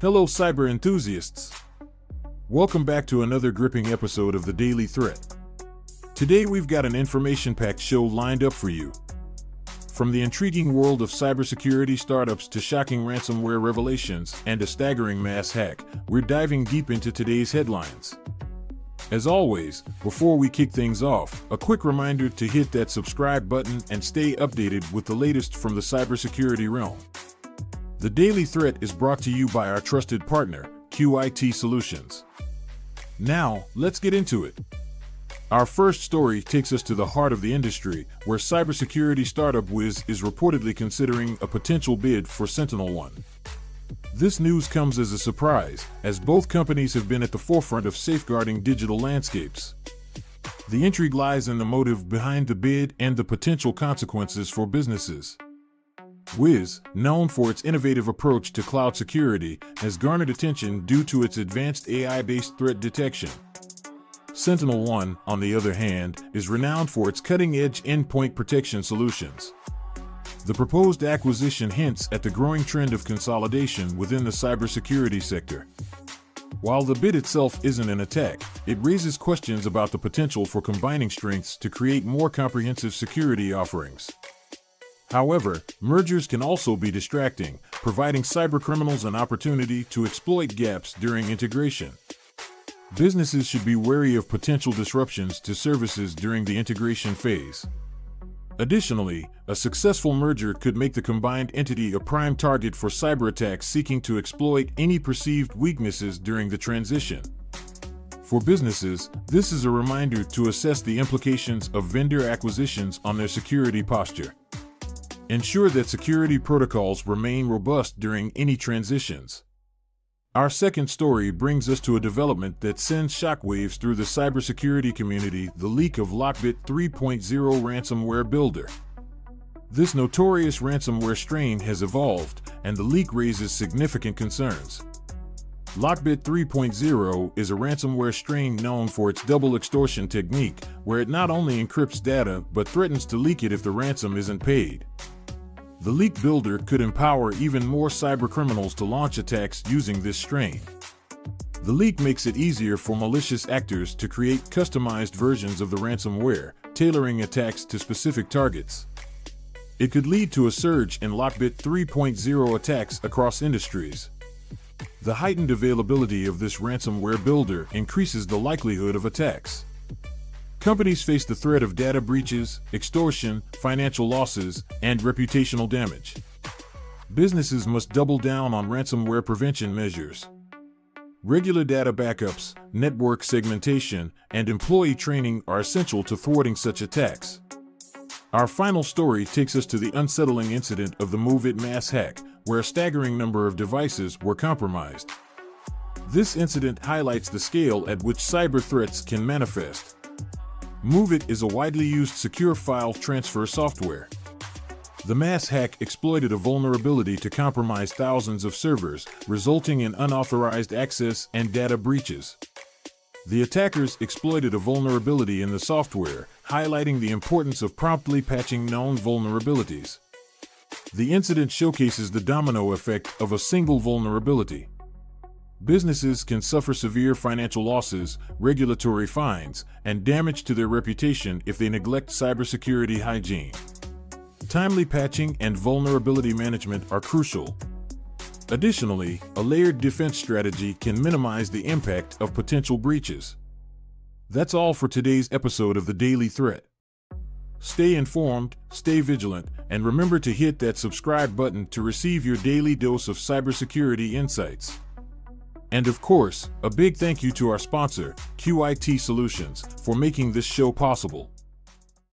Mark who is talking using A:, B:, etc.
A: Hello, cyber enthusiasts. Welcome back to another gripping episode of the Daily Threat. Today, we've got an information packed show lined up for you. From the intriguing world of cybersecurity startups to shocking ransomware revelations and a staggering mass hack, we're diving deep into today's headlines. As always, before we kick things off, a quick reminder to hit that subscribe button and stay updated with the latest from the cybersecurity realm. The Daily Threat is brought to you by our trusted partner, QIT Solutions. Now, let's get into it. Our first story takes us to the heart of the industry, where cybersecurity startup Wiz is reportedly considering a potential bid for SentinelOne. This news comes as a surprise, as both companies have been at the forefront of safeguarding digital landscapes. The intrigue lies in the motive behind the bid and the potential consequences for businesses. Wiz, known for its innovative approach to cloud security, has garnered attention due to its advanced AI based threat detection. SentinelOne, on the other hand, is renowned for its cutting edge endpoint protection solutions. The proposed acquisition hints at the growing trend of consolidation within the cybersecurity sector. While the bid itself isn't an attack, it raises questions about the potential for combining strengths to create more comprehensive security offerings. However, mergers can also be distracting, providing cybercriminals an opportunity to exploit gaps during integration. Businesses should be wary of potential disruptions to services during the integration phase. Additionally, a successful merger could make the combined entity a prime target for cyber attacks seeking to exploit any perceived weaknesses during the transition. For businesses, this is a reminder to assess the implications of vendor acquisitions on their security posture. Ensure that security protocols remain robust during any transitions. Our second story brings us to a development that sends shockwaves through the cybersecurity community the leak of Lockbit 3.0 ransomware builder. This notorious ransomware strain has evolved, and the leak raises significant concerns. Lockbit 3.0 is a ransomware strain known for its double extortion technique, where it not only encrypts data but threatens to leak it if the ransom isn't paid. The leak builder could empower even more cybercriminals to launch attacks using this strain. The leak makes it easier for malicious actors to create customized versions of the ransomware, tailoring attacks to specific targets. It could lead to a surge in Lockbit 3.0 attacks across industries. The heightened availability of this ransomware builder increases the likelihood of attacks. Companies face the threat of data breaches, extortion, financial losses, and reputational damage. Businesses must double down on ransomware prevention measures. Regular data backups, network segmentation, and employee training are essential to thwarting such attacks. Our final story takes us to the unsettling incident of the MOVEit mass hack, where a staggering number of devices were compromised. This incident highlights the scale at which cyber threats can manifest. MOVEit is a widely used secure file transfer software. The mass hack exploited a vulnerability to compromise thousands of servers, resulting in unauthorized access and data breaches. The attackers exploited a vulnerability in the software, highlighting the importance of promptly patching known vulnerabilities. The incident showcases the domino effect of a single vulnerability. Businesses can suffer severe financial losses, regulatory fines, and damage to their reputation if they neglect cybersecurity hygiene. Timely patching and vulnerability management are crucial. Additionally, a layered defense strategy can minimize the impact of potential breaches. That's all for today's episode of the Daily Threat. Stay informed, stay vigilant, and remember to hit that subscribe button to receive your daily dose of cybersecurity insights. And of course, a big thank you to our sponsor, QIT Solutions, for making this show possible.